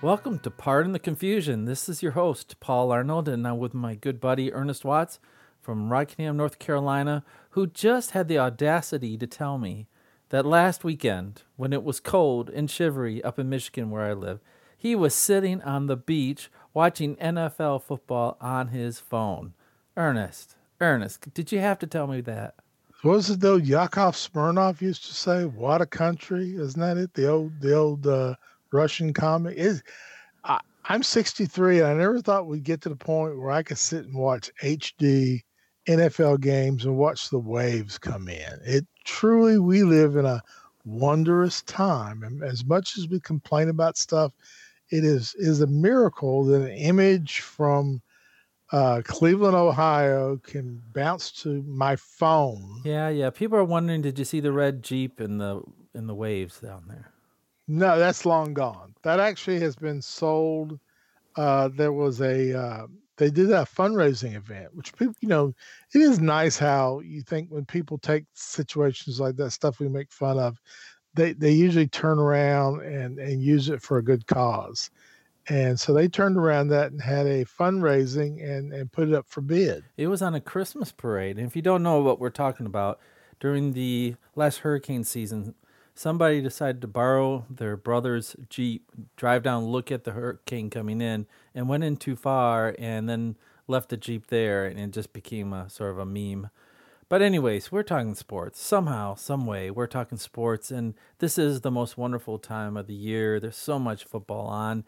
Welcome to Pardon the Confusion. This is your host, Paul Arnold, and I'm with my good buddy Ernest Watts from Rockingham, North Carolina, who just had the audacity to tell me that last weekend, when it was cold and shivery up in Michigan where I live, he was sitting on the beach watching NFL football on his phone. Ernest, Ernest, did you have to tell me that? What was it though? Yakov Smirnoff used to say, "What a country!" Isn't that it? The old, the old uh, Russian comic is. I'm 63, and I never thought we'd get to the point where I could sit and watch HD NFL games and watch the waves come in. It truly, we live in a wondrous time, and as much as we complain about stuff, it is is a miracle that an image from uh, Cleveland, Ohio, can bounce to my phone. Yeah, yeah. People are wondering, did you see the red Jeep in the in the waves down there? No, that's long gone. That actually has been sold. Uh, there was a uh, they did a fundraising event, which people, you know, it is nice how you think when people take situations like that stuff we make fun of, they they usually turn around and and use it for a good cause. And so they turned around that and had a fundraising and and put it up for bid. It was on a Christmas parade. And if you don't know what we're talking about, during the last hurricane season, somebody decided to borrow their brother's Jeep, drive down, look at the hurricane coming in, and went in too far and then left the Jeep there, and it just became a sort of a meme. But, anyways, we're talking sports. Somehow, some way, we're talking sports, and this is the most wonderful time of the year. There's so much football on.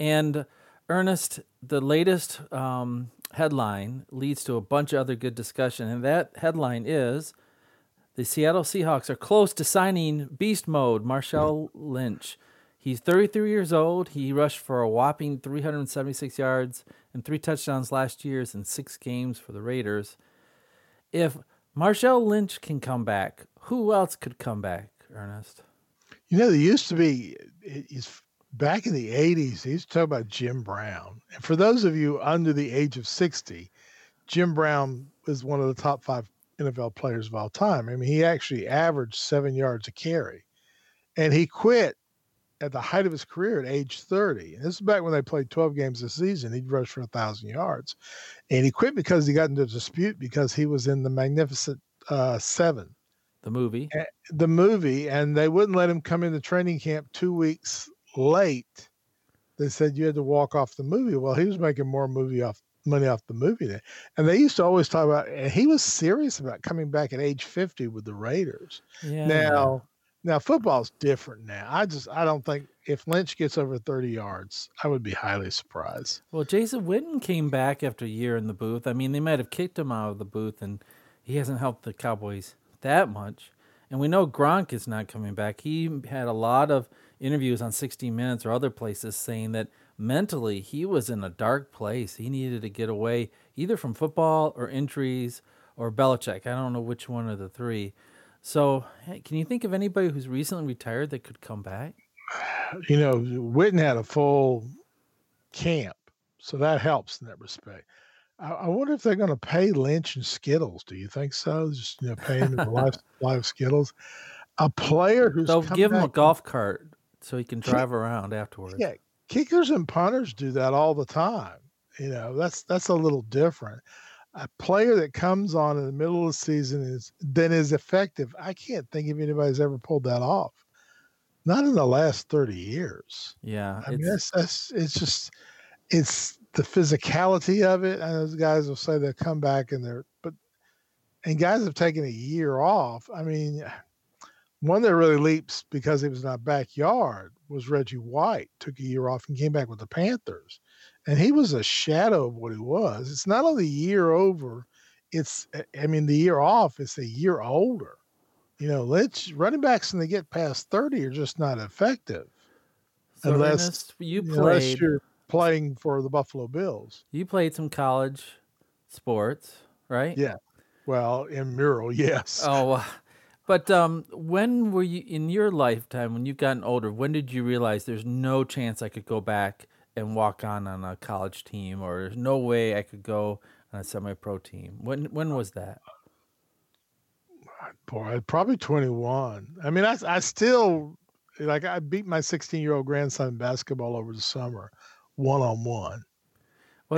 And, Ernest, the latest um, headline leads to a bunch of other good discussion, and that headline is the Seattle Seahawks are close to signing beast mode Marshawn Lynch. He's 33 years old. He rushed for a whopping 376 yards and three touchdowns last year in six games for the Raiders. If Marshawn Lynch can come back, who else could come back, Ernest? You know, there used to be, it's back in the 80s, they used to talk about Jim Brown. And for those of you under the age of 60, Jim Brown was one of the top five NFL players of all time. I mean, he actually averaged seven yards a carry, and he quit at the height of his career at age 30. And this is back when they played 12 games a season. He'd rush for a thousand yards, and he quit because he got into a dispute because he was in the Magnificent uh, Seven, the movie, the movie, and they wouldn't let him come into training camp two weeks late. They said you had to walk off the movie. Well, he was making more movie off money off the movie there. And they used to always talk about, and he was serious about coming back at age 50 with the Raiders. Yeah. Now, now football's different now. I just, I don't think if Lynch gets over 30 yards, I would be highly surprised. Well, Jason Witten came back after a year in the booth. I mean, they might have kicked him out of the booth, and he hasn't helped the Cowboys that much. And we know Gronk is not coming back. He had a lot of interviews on 60 Minutes or other places saying that mentally he was in a dark place. He needed to get away either from football or injuries or Belichick. I don't know which one of the three. So, hey, can you think of anybody who's recently retired that could come back? You know, Witten had a full camp, so that helps in that respect. I, I wonder if they're going to pay Lynch and Skittles. Do you think so? Just you know, paying the life, life Skittles. A player who's they'll give him a golf cart so he can drive around afterwards. Yeah, kickers and punters do that all the time. You know, that's that's a little different. A player that comes on in the middle of the season is then is effective. I can't think of anybody's ever pulled that off. Not in the last thirty years. Yeah, I mean that's that's it's just it's the physicality of it. And those guys will say they'll come back and they're but and guys have taken a year off. I mean, one that really leaps because he was in our backyard was Reggie White. Took a year off and came back with the Panthers, and he was a shadow of what he was. It's not only a year over; it's eh, I mean the year off. It's a year older. You know, let's running backs when they get past thirty are just not effective so unless you played. Unless you're playing for the Buffalo Bills. You played some college sports, right? Yeah. Well, in mural, yes. Oh, but um, when were you in your lifetime when you've gotten older? When did you realize there's no chance I could go back and walk on on a college team, or there's no way I could go on a semi-pro team? When when was that? Boy, probably 21. I mean, I I still Like I beat my 16 year old grandson in basketball over the summer, one on one.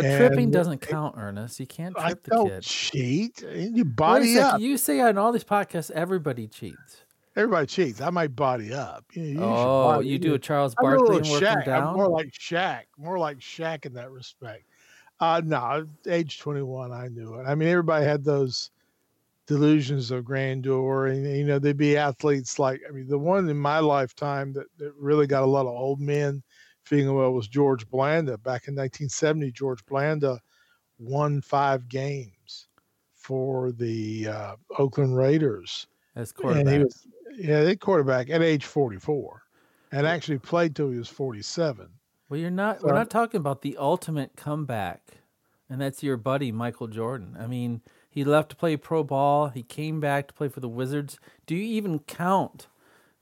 Well, tripping doesn't count, Ernest. You can't I trip the don't kid. cheat. You body up. You say on all these podcasts everybody cheats. Everybody cheats. I might body up. You, you Oh, you do a Charles Barkley and work him Shaq. I'm more like Shaq. More like Shaq in that respect. Uh no, age 21, I knew it. I mean, everybody had those delusions of grandeur, and you know, they'd be athletes like I mean, the one in my lifetime that, that really got a lot of old men feeling well was George Blanda. Back in 1970, George Blanda won five games for the uh, Oakland Raiders. As And quarterback. he was, yeah, they quarterback at age 44 and actually played till he was 47. Well, you're not. We're not talking about the ultimate comeback, and that's your buddy Michael Jordan. I mean, he left to play pro ball. He came back to play for the Wizards. Do you even count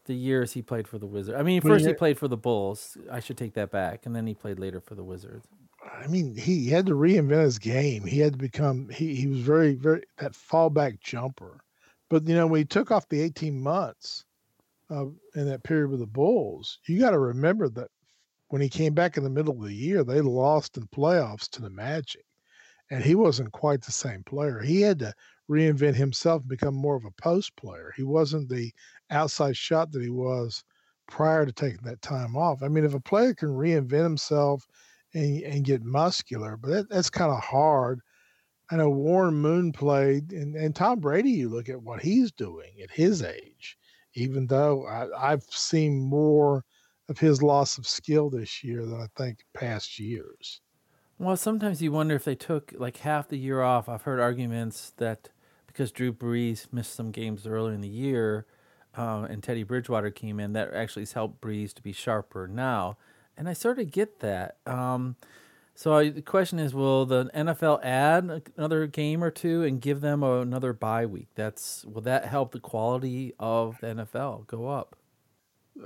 the years he played for the Wizards? I mean, first he played for the Bulls. I should take that back, and then he played later for the Wizards. I mean, he had to reinvent his game. He had to become, he, he was very, very, that fallback jumper. But, you know, when he took off the 18 months uh, in that period with the Bulls, you got to remember that when he came back in the middle of the year, they lost in playoffs to the Magic. And he wasn't quite the same player. He had to reinvent himself and become more of a post player. He wasn't the outside shot that he was prior to taking that time off. I mean, if a player can reinvent himself and, and get muscular, but that, that's kind of hard. I know Warren Moon played, and, and Tom Brady, you look at what he's doing at his age, even though I, I've seen more of his loss of skill this year than I think past years. Well, sometimes you wonder if they took like half the year off. I've heard arguments that because Drew Brees missed some games earlier in the year, uh, and Teddy Bridgewater came in, that actually has helped Brees to be sharper now. And I sort of get that. Um, so I, the question is, will the NFL add another game or two and give them another bye week? That's will that help the quality of the NFL go up?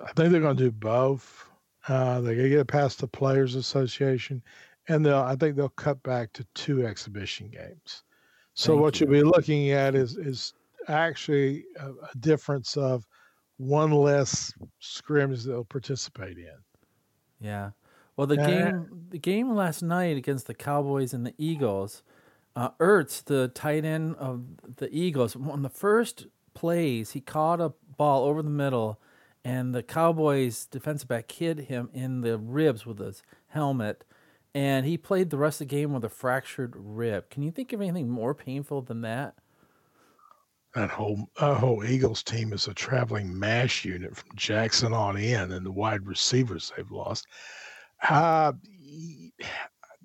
I think they're going to do both. Uh, they're going to get past the Players Association, and they'll, I think they'll cut back to two exhibition games. So Thank what you. you'll be looking at is is actually a, a difference of one less scrimmage they'll participate in. Yeah. Well, the Uh, game the game last night against the Cowboys and the Eagles, uh, Ertz, the tight end of the Eagles, on the first plays, he caught a ball over the middle, and the Cowboys defensive back hit him in the ribs with his helmet, and he played the rest of the game with a fractured rib. Can you think of anything more painful than that? That whole uh, whole Eagles team is a traveling mash unit from Jackson on in, and the wide receivers they've lost. Uh,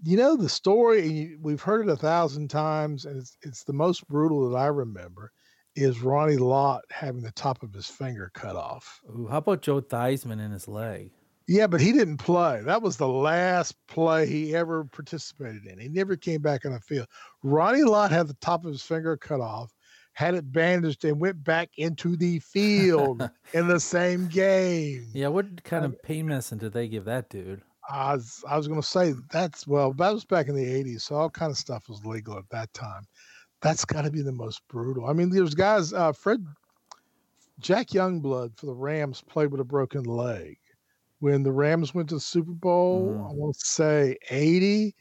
you know the story. and We've heard it a thousand times, and it's it's the most brutal that I remember. Is Ronnie Lott having the top of his finger cut off? Ooh, how about Joe Theismann in his leg? Yeah, but he didn't play. That was the last play he ever participated in. He never came back on the field. Ronnie Lott had the top of his finger cut off, had it bandaged, and went back into the field in the same game. Yeah, what kind of pain medicine did they give that dude? I was I was going to say that's well that was back in the '80s, so all kind of stuff was legal at that time. That's got to be the most brutal. I mean, there's guys. Uh, Fred Jack Youngblood for the Rams played with a broken leg. When the Rams went to the Super Bowl, Mhm. I want to say '80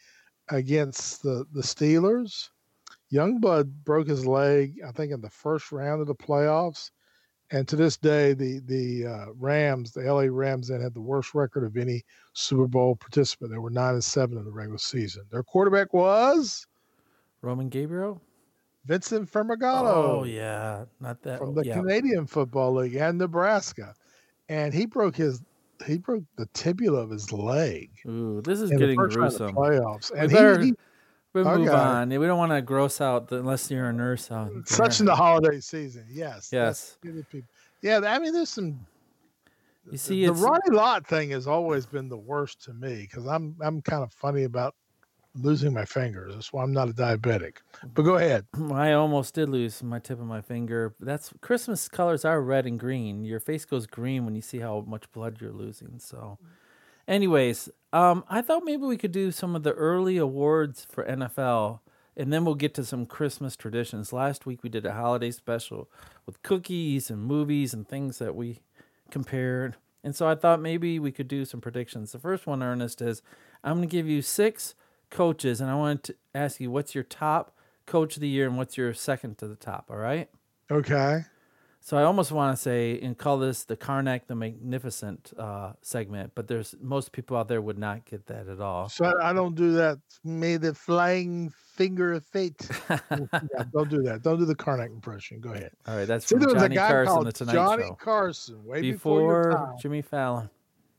against the the Steelers. Youngblood broke his leg, I think, in the first round of the playoffs. And to this day, the the uh, Rams, the LA Rams, then had the worst record of any Super Bowl participant. They were nine and seven in the regular season. Their quarterback was Roman Gabriel? Vincent Ferragamo Oh yeah, not that. from the yeah. Canadian Football League and Nebraska, and he broke his he broke the tibula of his leg Ooh, this is getting first round of gruesome. playoffs. We And better he, he we move Okay. on. We don't want to gross out the, unless you're a nurse out there. such in the holiday season. Yes, Yes. that's good of people. Yeah, I mean, there's some You see, the Ronnie Lott thing has always been the worst to me because I'm I'm kind of funny about losing my fingers. That's why I'm not a diabetic. But go ahead. I almost did lose my tip of my finger. That's Christmas colors are red and green. Your face goes green when you see how much blood you're losing. So, anyways, um, I thought maybe we could do some of the early awards for NFL, and then we'll get to some Christmas traditions. Last week we did a holiday special with cookies and movies and things that we compared. And so I thought maybe we could do some predictions. The first one, Ernest, is I'm going to give you six coaches, and I want to ask you what's your top coach of the year and what's your second to the top. All right. Okay. So I almost want to say and call this the Carnac the Magnificent uh, segment, but there's most people out there would not get that at all. So I, don't do that. May the flying finger of fate. yeah, don't do that. Don't do the Carnac impression. Go ahead. All right, that's See, from there was a Johnny Carson, the Tonight Johnny Show. Carson, way before, Before. Jimmy Fallon.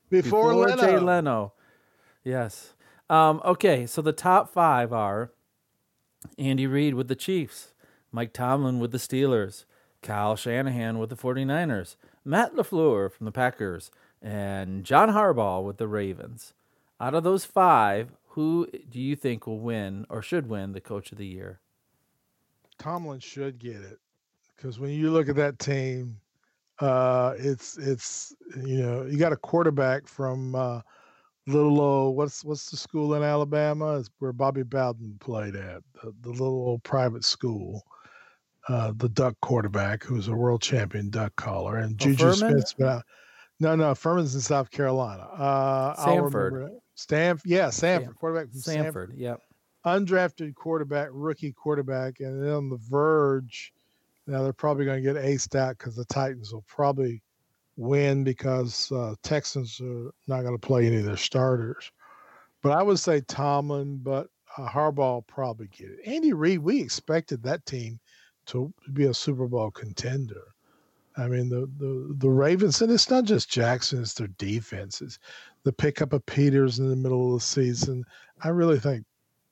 Before, Leno. Jay Leno. Yes. Um, okay, so the top five are Andy Reid with the Chiefs, Mike Tomlin with the Steelers, Kyle Shanahan with the 49ers, Matt LaFleur from the Packers, and John Harbaugh with the Ravens. Out of those five, who do you think will win or should win the Coach of the Year? Tomlin should get it because when you look at that team, uh, it's it's you know you got a quarterback from uh, little old what's what's the school in Alabama? It's where Bobby Bowden played at the, the little old private school. Uh, the duck quarterback who's a world champion duck caller and Oh, Juju out. No, no, Furman's in South Carolina. Uh, Samford. Stanford, yeah, Samford, quarterback from Samford Samford. Yep. undrafted quarterback, rookie quarterback, and then on the verge. Now they're probably going to get aced out because the Titans will probably win because uh, Texans are not going to play any of their starters. But I would say Tomlin, but uh, Harbaugh probably get it. Andy Reid, we expected that team to be a Super Bowl contender. I mean, the, the, the Ravens, and it's not just Jackson, it's their defenses. The pickup of Peters in the middle of the season. I really think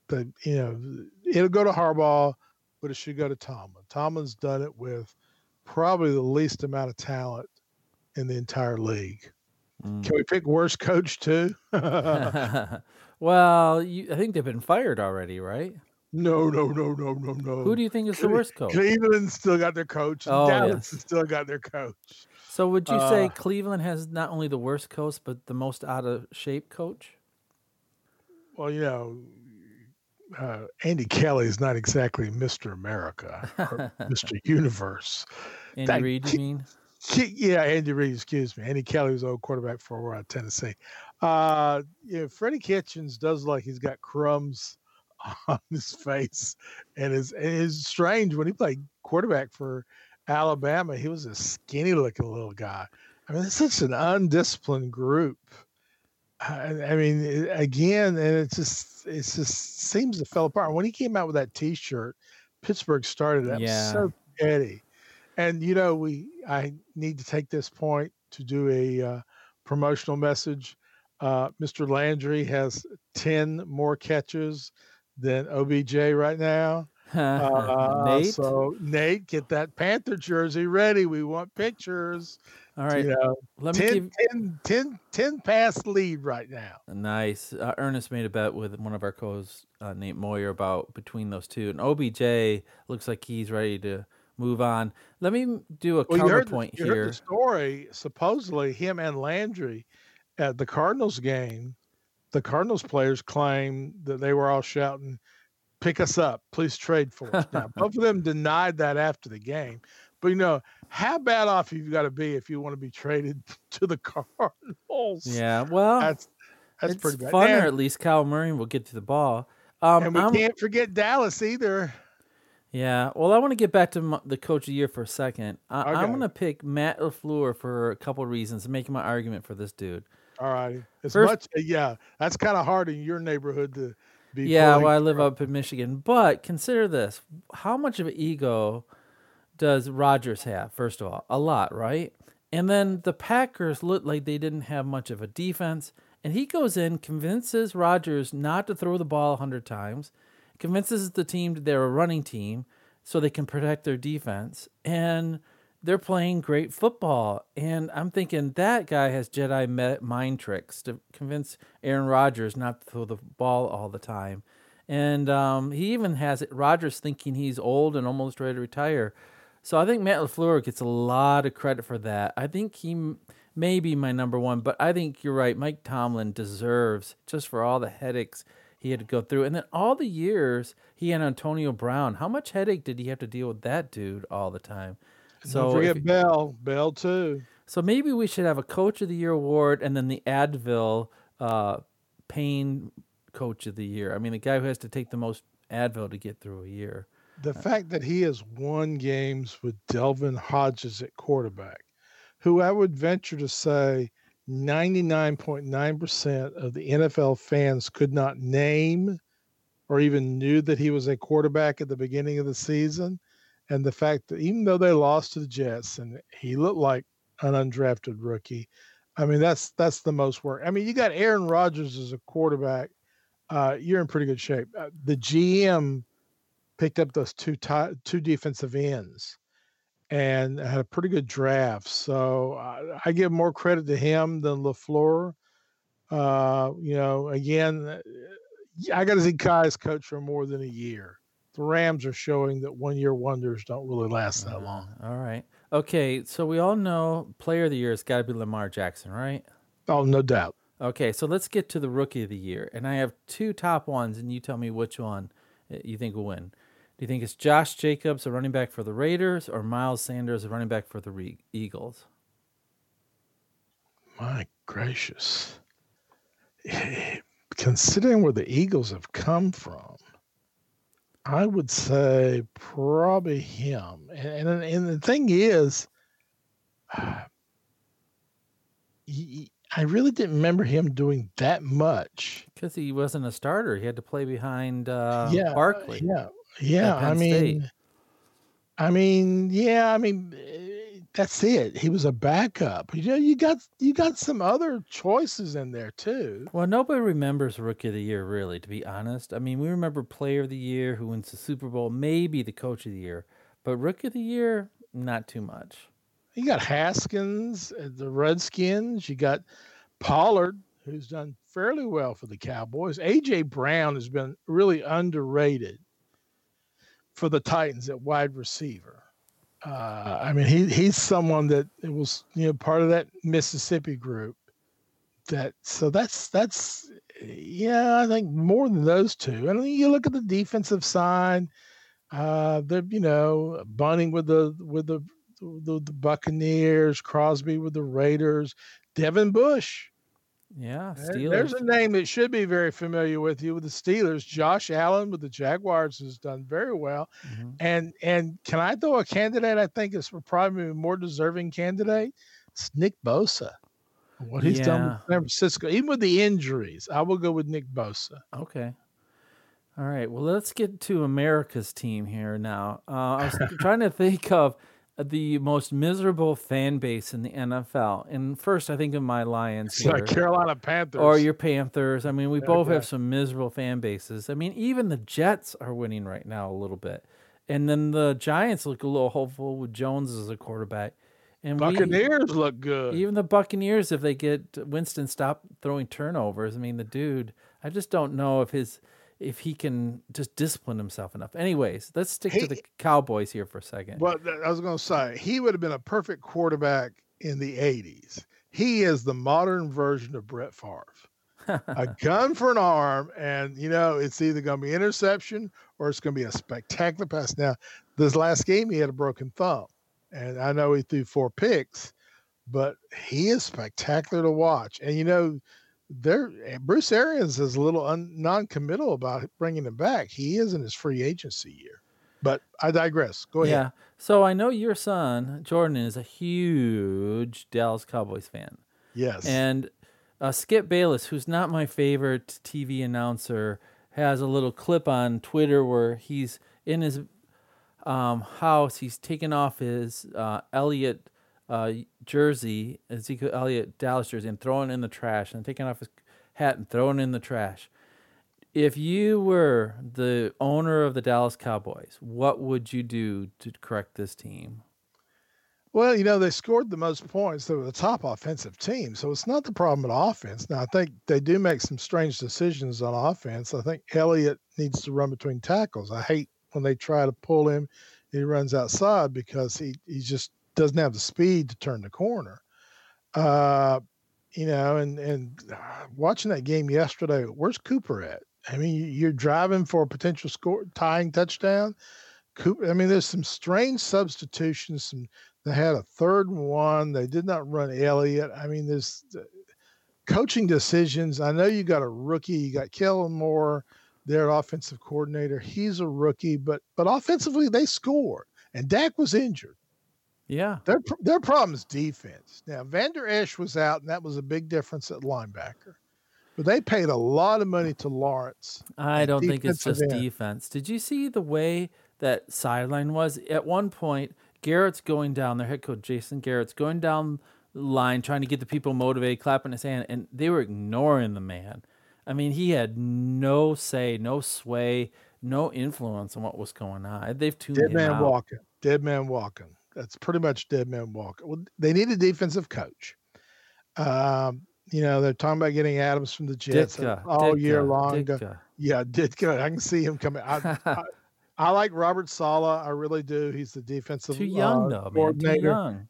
that, you know, it'll go to Harbaugh, but it should go to Tomlin. Tomlin's done it with probably the least amount of talent in the entire league. Mm. Can we pick worst coach too? well, you, I think they've been fired already, right? no, no, no, no, no, no. Who do you think is the worst coach? Cleveland still got their coach. Oh, Dallas yes. has still got their coach. So would you say Uh, Cleveland has not only the worst coach but the most out of shape coach? Well, you know, uh, Andy Kelly is not exactly Mr. America or Mr. Universe. Andy that Reid, you mean? Yeah, Andy Reid, excuse me. Andy Kelly was old quarterback for uh, Tennessee. Uh, know, Freddie Kitchens does look like he's got crumbs on his face, and is and it's strange when he played quarterback for Alabama. He was a skinny looking little guy. I mean, it's such an undisciplined group. I, I mean, it- again, and it just it just seems to fell apart. When he came out with that T-shirt, Pittsburgh started. That Yeah. was so petty. And you know, we I need to take this point to do a uh, promotional message. Uh, Mr. Landry has ten more catches than OBJ right now. Uh, Nate? So Nate, get that Panther jersey ready. We want pictures. All right. You know, Let me 10, give 10, 10, 10 pass lead right now. Nice. Uh, Ernest made a bet with one of our co-hosts, uh, Nate Moyer, about between those two, and OBJ looks like he's ready to move on. Let me do a Well, you heard, the, counterpoint you heard here. the story. Supposedly, him and Landry at the Cardinals game, the Cardinals players claim that they were all shouting, "Pick us up, please trade for us." Now, both of them denied that after the game. But you know, how bad off you've got to be if you want to be traded to the Cardinals? Yeah. Well, that's that's it's pretty bad. fun, or And, at least Kyler Murray will get to the ball. Um, and we I'm- can't forget Dallas either. Yeah. Well, I want to get back to m- the coach of the year for a second. I- I'm going to pick Matt LaFleur for a couple of reasons, making my argument for this dude. All right. As First- much, uh, yeah, that's kind of hard in your neighborhood to be. Yeah, well, I live up in Michigan. But consider this: how much of an ego does Rodgers have? First of all, a lot, right? And then the Packers looked like they didn't have much of a defense, and he goes in, convinces Rodgers not to throw the ball a hundred times, convinces the team that they're a running team so they can protect their defense, and they're playing great football. And I'm thinking that guy has Jedi mind tricks to convince Aaron Rodgers not to throw the ball all the time. And um, he even has it, Rodgers thinking he's old and almost ready to retire. So I think Matt LaFleur gets a lot of credit for that. I think he may be my number one, but I think you're right. Mike Tomlin deserves just for all the headaches he had to go through. And then all the years he had Antonio Brown. How much headache did he have to deal with that dude all the time? So Don't forget if- Bell. Bell too. So maybe we should have a Coach of the Year award and then the Advil uh, Pain Coach of the Year. I mean, the guy who has to take the most Advil to get through a year. The fact that he has won games with Devlin Hodges at quarterback, who I would venture to say 99.9% of the NFL fans could not name or even knew that he was a quarterback at the beginning of the season. And the fact that even though they lost to the Jets and he looked like an undrafted rookie, I mean that's that's the most work. I mean, you got Aaron Rodgers as a quarterback. Uh, you're in pretty good shape. Uh, the GM picked up those two t- two defensive ends and had a pretty good draft. So uh, I give more credit to him than LaFleur. Uh, you know, again, uh, I got to see Kai's coach for more than a year. The Rams are showing that one year wonders don't really last that long. Uh, all right. Okay. So we all know player of the year has got to be Lamar Jackson, right? Oh, no doubt. Okay. So let's get to the rookie of the year. And I have two top ones, and you tell me which one you think will win. Do you think it's Josh Jacobs, a running back for the Raiders, or Miles Sanders, a running back for the Re- Eagles? My gracious. Considering where the Eagles have come from, I would say probably him. And, and, and the thing is, he, I really didn't remember him doing that much. Because he wasn't a starter. He had to play behind uh, yeah, Barkley. Yeah, yeah, I mean, State. I mean, yeah, I mean, eh, that's it. He was a backup. You know, you got you got some other choices in there too. Well, nobody remembers Rookie of the Year, really. To be honest, I mean, we remember Player of the Year, who wins the Super Bowl, maybe the Coach of the Year, but Rookie of the Year, not too much. You got Haskins, uh, the Redskins. You got Pollard, who's done fairly well for the Cowboys. AJ Brown has been really underrated for the Titans at wide receiver. Uh, I mean, he he's someone that it was you know part of that Mississippi group. That so that's that's yeah, I think more than those two. And you look at the defensive side, uh, they're you know bunting with the with the the, the Buccaneers, Crosby with the Raiders, Devin Bush yeah, Steelers. There's a name that should be very familiar with you with the Steelers. Josh Allen with the Jaguars has done very well. Mm-hmm. And and can I throw a candidate I think is probably a more deserving candidate? It's Nick Bosa. What he's yeah. done with San Francisco, even with the injuries, I will go with Nick Bosa. Okay. All right. Well, let's get to America's team here now. Uh, I was trying to think of the most miserable fan base in the NFL. And first, I think of my Lions. Here, like Carolina Panthers. Or your Panthers. I mean, we both have some miserable fan bases. I mean, even the Jets are winning right now a little bit. And then the Giants look a little hopeful with Jones as a quarterback. And Buccaneers we, look good. Even the Buccaneers, if they get Winston stop throwing turnovers, I mean, the dude, I just don't know if his if he can just discipline himself enough. Anyways, let's stick he, to the Cowboys here for a second. Well, I was going to say he would have been a perfect quarterback in the '80s. He is the modern version of Brett Favre. a gun for an arm, and you know it's either going to be interception or it's going to be a spectacular pass. Now, this last game he had a broken thumb, and I know he threw four picks, but he is spectacular to watch. And you know, there eh, Bruce Arians is a little un, non-committal about bringing him back. He is in his free agency year. But I digress. Go ahead. Yeah. So I know your son Jordan is a huge Dallas Cowboys fan. Yes. And uh, Skip Bayless, who's not my favorite TV announcer, has a little clip on Twitter where he's in his um, house. He's taken off his uh, Elliott uh, jersey, Ezekiel Elliott Dallas jersey, and throwing in the trash, and taking off his hat and throwing in the trash. If you were the owner of the Dallas Cowboys, what would you do to correct this team? Well, you know, they scored the most points. They were the top offensive team. So it's not the problem at offense. Now, I think they do make some strange decisions on offense. I think Elliott needs to run between tackles. I hate when they try to pull him, he runs outside because he, he's just doesn't have the speed to turn the corner. Uh, you know, and and watching that game yesterday, where's Cooper at? I mean, you're driving for a potential score tying touchdown. Cooper. I mean, there's some strange substitutions. Some they had a third one. They did not run Elliott. I mean, there's uh, coaching decisions. I know you got a rookie. You got Kellen Moore, their offensive coordinator. He's a rookie, but but offensively they scored, and Dak was injured. Yeah, their their problem is defense. Now Vander Esch was out, and that was a big difference at linebacker. But they paid a lot of money to Lawrence. I don't think it's just end. defense. Did you see the way that sideline was? At one point, Garrett's going down, their head coach Jason Garrett's going down the line trying to get the people motivated, clapping his hand, and they were ignoring the man. I mean, he had no say, no sway, no influence on what was going on. They've tuned dead man out. walking, dead man walking. That's pretty much dead man walking. Well, they need a defensive coach. Um, you know, they're talking about getting Adams from the Jets Ditka, all Ditka, year long. Ditka. Yeah, Ditka. I can see him coming. I, I, I, like Robert Saleh. I really do. He's the defensive too young, uh, though, man. Too young.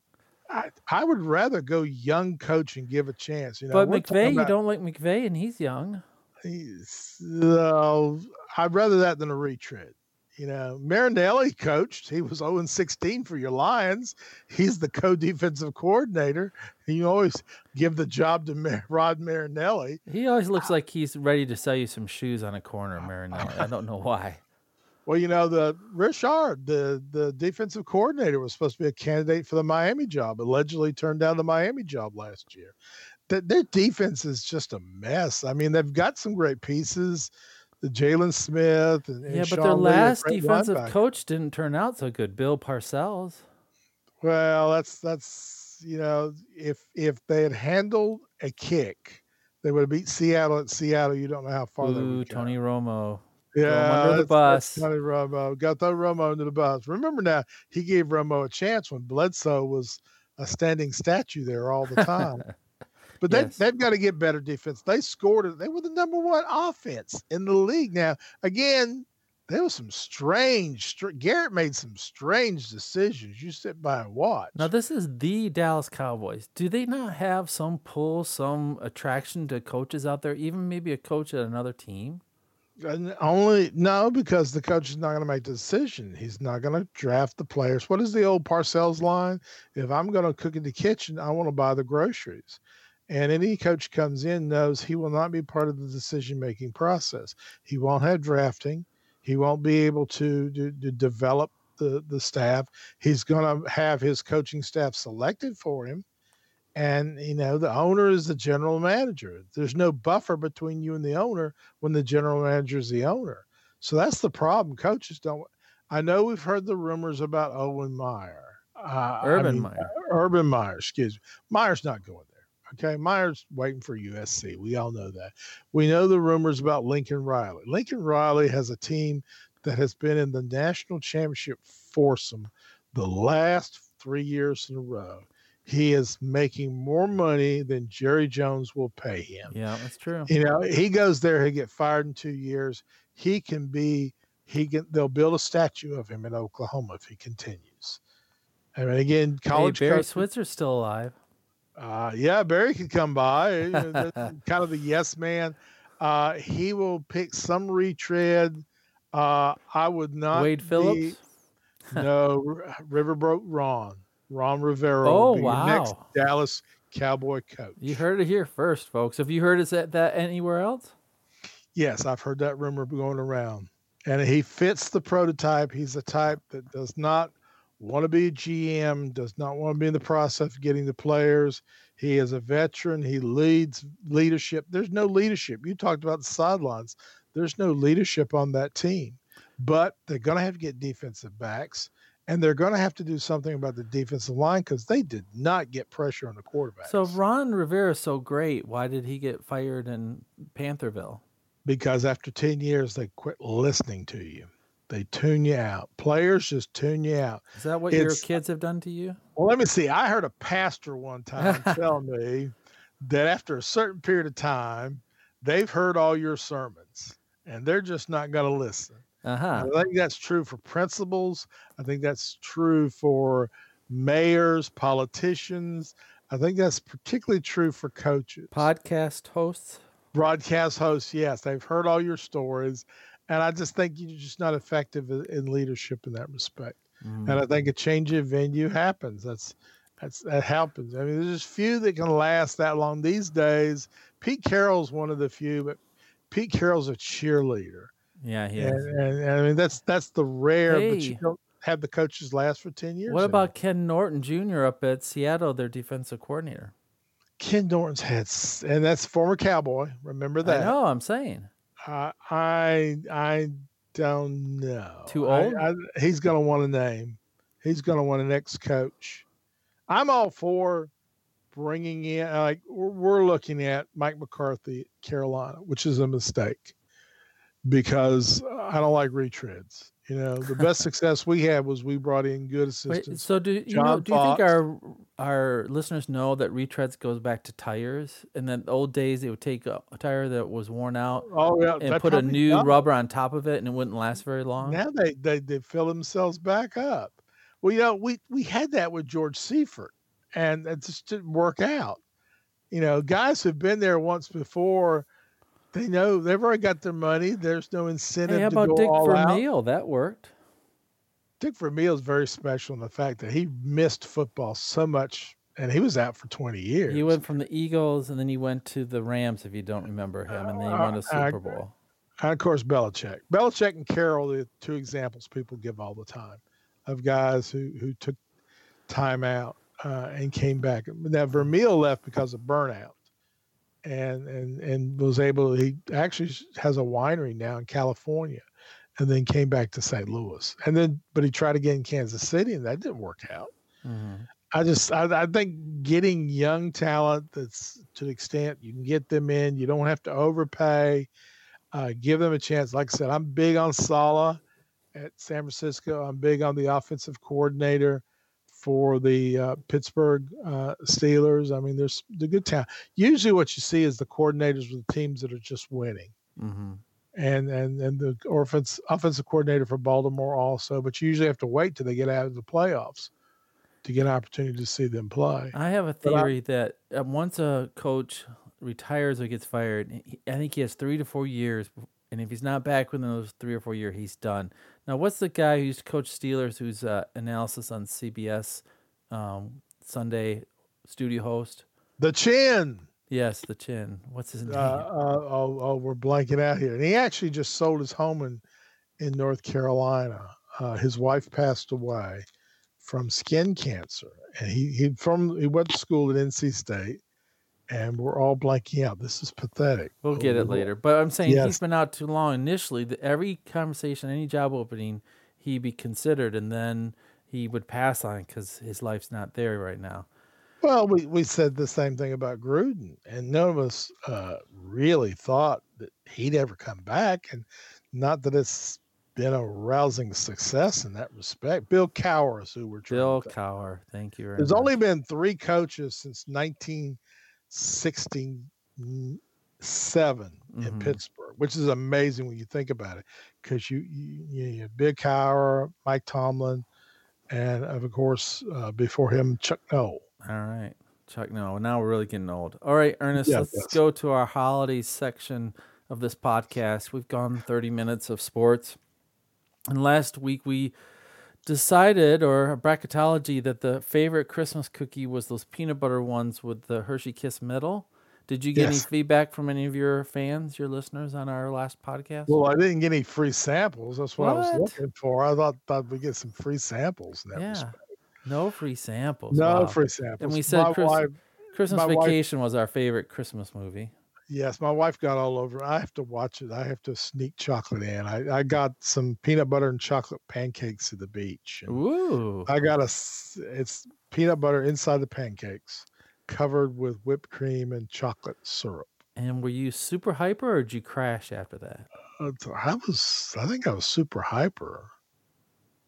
I, I would rather go young coach and give a chance. You know, but McVay, about, you don't like McVay, and he's young. He's, uh, I'd rather that than a retread. You know, Marinelli coached. He was 0 16 for your Lions. He's the co defensive coordinator. You always give the job to Mar- Rod Marinelli. He always looks uh, like he's ready to sell you some shoes on a corner, Marinelli. I don't know why. Well, you know, the Richard, the the defensive coordinator, was supposed to be a candidate for the Miami job. Allegedly turned down the Miami job last year. That their defense is just a mess. I mean, they've got some great pieces the Jaylon Smith and, and yeah, but Sean their last defensive linebacker. coach didn't turn out so good. Bill Parcells. Well, that's that's you know if if they had handled a kick, they would have beat Seattle at Seattle. You don't know how far Ooh, they would Tony Romo. Yeah, under the bus. Tony Romo got throw Romo under the bus. Remember now, he gave Romo a chance when Bledsoe was a standing statue there all the time. But yes. they, they've got to get better defense. They scored. They were the number one offense in the league. Now, again, there was some strange. Str- Garrett made some strange decisions. You sit by and watch. Now, this is the Dallas Cowboys. Do they not have some pull, some attraction to coaches out there? Even maybe a coach at another team. And only no, because the coach is not going to make the decision. He's not going to draft the players. What is the old Parcells line? If I'm going to cook in the kitchen, I want to buy the groceries. And any coach comes in knows he will not be part of the decision making process. He won't have drafting. He won't be able to, to, to develop the, the staff. He's going to have his coaching staff selected for him. And, you know, the owner is the general manager. There's no buffer between you and the owner when the general manager is the owner. So that's the problem. Coaches don't. I know we've heard the rumors about Owen Meyer. Uh, Urban I mean, Meyer. Urban Meyer, excuse me. Meyer's not going Okay, Meyer's waiting for USC. We all know that. We know the rumors about Lincoln Riley. Lincoln Riley has a team that has been in the national championship foursome the last three years in a row. He is making more money than Jerry Jones will pay him. Yeah, that's true. You know, he goes there, he get fired in two years. He can be he can they'll build a statue of him in Oklahoma if he continues. I mean, again, college. Hey, Barry coach, Switzer's still alive. Uh, yeah, Barry could come by. kind of the yes man. Uh, he will pick some retread. Uh, I would not. Wade Phillips. no, Riverboat Ron. Ron Rivera. Oh wow! Next Dallas Cowboy coach. You heard it here first, folks. Have you heard it at that anywhere else? Yes, I've heard that rumor going around, and he fits the prototype. He's a type that does not want to be a GM, does not want to be in the process of getting the players. He is a veteran. He leads leadership. There's no leadership. You talked about the sidelines. There's no leadership on that team, but they're going to have to get defensive backs, and they're going to have to do something about the defensive line because they did not get pressure on the quarterback. So Ron Rivera is so great. Why did he get fired in Pantherville? Because after 10 years, they quit listening to you. They tune you out. Players just tune you out. Is that what it's, your kids have done to you? Well, let me see. I heard a pastor one time tell me that after a certain period of time, they've heard all your sermons and they're just not going to listen. Uh-huh. I think that's true for principals. I think that's true for mayors, politicians. I think that's particularly true for coaches. Podcast hosts. Broadcast hosts, yes. They've heard all your stories and I just think you're just not effective in, leadership in that respect. Mm. And I think a change of venue happens. That's that's that happens. I mean, there's just few that can last that long these days. Pete Carroll's one of the few, but Pete Carroll's a cheerleader. Yeah, he And, is. and, and I mean that's that's the rare, but Hey. you don't have the coaches last for ten years. What about Ken Norton Jr. up at Seattle, their defensive coordinator? Ken Norton's had, and that's former Cowboy. Remember that? I know. I'm saying. I I I don't know. Too I- old? I, he's going to want a name. He's mm-hmm. going to want an ex-coach. I'm all for bringing in like we're, we're looking at Mike McCarthy, at Carolina, which is a mistake because I don't like retreads. You know, the best success we had was we brought in good Wait, assistants. so do you John know? Do you think our our listeners know that retreads goes back to tires? And then, the old days, they would take a, tire that was worn out oh yeah, and put a new don't. rubber on top of it, and it wouldn't last very long. Now they, they they fill themselves back up. Well, you know, we we had that with George Seifert, and it just didn't work out. You know, guys who've been there once before, they know they've already got their money. There's no incentive hey, how to about go Dick all out. Vermeil? That worked. Dick Vermeil is very special in the fact that he missed football so much, and he was out for 20 years. He went from the Eagles, and then he went to the Rams. If you don't remember him, and then he won a Uh, Super Bowl. And of course, Belichick. Belichick and Carroll are the two examples people give all the time of guys who, who took time out uh, and came back. Now, Vermeil left because of burnout and, and, and was able, he actually has a winery now in California and then came back to St. Louis. And then, but he tried again in Kansas City and that didn't work out. Mhm. I just I, I think getting young talent that's to the extent you can get them in, you don't have to overpay. Uh, give them a chance. Like I said, I'm big on Saleh at San Francisco. I'm big on the offensive coordinator for the uh, Pittsburgh uh, Steelers. I mean, there's the good town. Usually, what you see is the coordinators with the teams that are just winning Mhm. and and and the offense offensive coordinator for Baltimore also. But you usually have to wait till they get out of the playoffs to get an opportunity to see them play. I have a But I- theory that uh, once a coach retires or gets fired, I think he has three to four years, and if he's not back within those three or four years, he's done. Now, what's the guy who used to coach Steelers, who's uh, analysis on CBS um, Sunday studio host? The chin. Yes, the chin. What's his name? Uh, uh, oh, oh, we're blanking out here. And he actually just sold his home in in North Carolina. Uh, his wife passed away from skin cancer, and he he from he went to school at NC State, and we're all blanking out. This is pathetic. We'll get it later. But I'm saying he's been out too long. Initially, the, every conversation, any job opening, he'd be considered, and then he would pass on because his life's not there right now. Well, we, we said the same thing about Gruden, and none of us uh, really thought that he'd ever come back. And not that it's been a rousing success in that respect. Bill Cowher is who we're trying Bill. Cowher, thank you very There's much. only been three coaches since 1967 in Mhm. Pittsburgh, which is amazing when you think about it. Because you, you, you have Big Cowher, Mike Tomlin, and of course, uh, before him, Chuck Noll. All right, Chuck. Noll. now we're really getting old. All right, Ernest. Yeah, let's yes. go to our holiday section of this podcast. We've gone 30 minutes of sports, and last week we decided, or a bracketology, that the favorite Christmas cookie was those peanut butter ones with the Hershey Kiss middle. Did you get any feedback from any of your fans, your listeners, on our last podcast? Well, I didn't get any free samples. That's what, I was looking for. I thought thought we'd get some free samples. Yeah, respect. no free samples. No Wow. free samples. And we said my Chris- wife, Christmas my wife- Vacation was our favorite Christmas movie. Yes, my wife got all over. I have to watch it. I have to sneak chocolate in. I, I got some peanut butter and chocolate pancakes at the beach. Ooh. I got a. It's peanut butter inside the pancakes, covered with whipped cream and chocolate syrup. And were you super hyper or did you crash after that? Uh, I was. I think I was super hyper.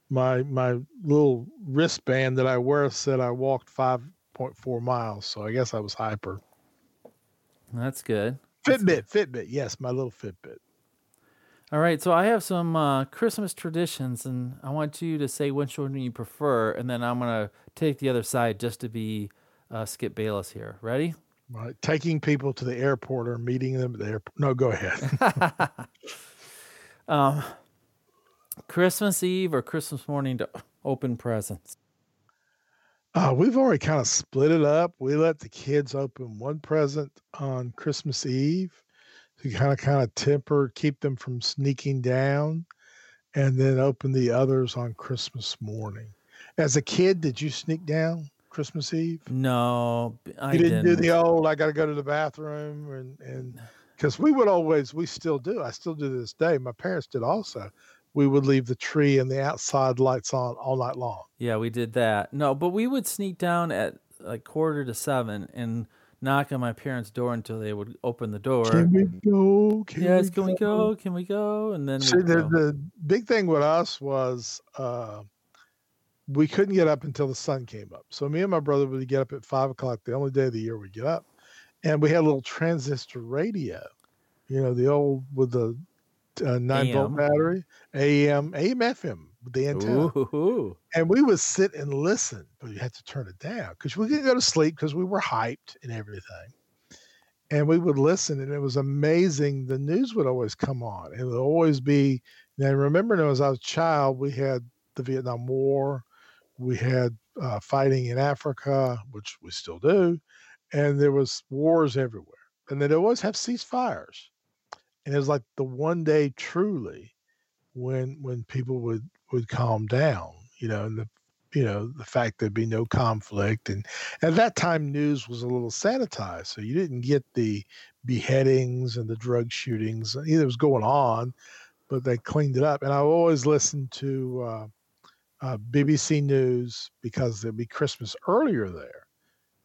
My my little wristband that I wear said I walked five point four miles, so I guess I was hyper. That's good. That's Fitbit, Fitbit, yes, my little Fitbit. All right, so I have some uh, Christmas traditions, and I want you to say which one you prefer, and then I'm gonna take the other side just to be uh, Skip Bayless here. Ready? Right, taking people to the airport or meeting them at the airport. No, go ahead. Um, Christmas Eve or Christmas morning to open presents. Uh, we've already kind of split it up. We let the kids open one present on Christmas Eve to kind of kind of temper, keep them from sneaking down, and then open the others on Christmas morning. As a kid, did you sneak down Christmas Eve? No, I you didn't, didn't. do the old I got to go to the bathroom and and because we would always we still do I still do to this day. My parents did also. We would leave the tree and the outside lights on all night long. Yeah, we did that. No, but we would sneak down at like quarter to seven and knock on my parents' door until they would open the door. Can we go? Can yes, we can we go? Can we go? And then See, the, go. the big thing with us was uh, we couldn't get up until the sun came up. So me and my brother would get up at five o'clock, the only day of the year we get up, and we had a little transistor radio. You know, the old with the uh, nine AM. volt battery, AM, AM, FM the antenna. Ooh, And we would sit and listen, but you had to turn it down because we couldn't go to sleep because we were hyped and everything. And we would listen, and it was amazing. The news would always come on. It would always be. And I remember as I was a child, we had the Vietnam War, we had uh, fighting in Africa, which we still do, and there was wars everywhere. And they'd always have ceasefires. And it was like the one day truly when when people would would calm down, you know, and the you know the fact there'd be no conflict, and at that time news was a little sanitized, so you didn't get the beheadings and the drug shootings. Either was going on, but they cleaned it up. And I always listened to uh, uh, BBC News because there'd be Christmas earlier there,